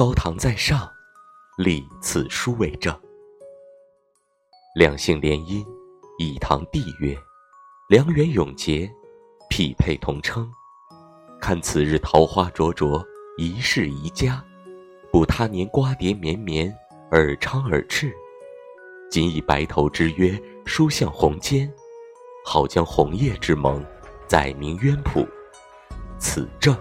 高堂在上，立此书为证。两姓联姻，以堂弟曰，良缘永结，匹配同称。看此日桃花灼灼，一世宜家；补他年瓜瓞绵绵，尔昌尔炽。谨以白头之约，书向鸿笺；好将红叶之盟，载明渊谱。此证。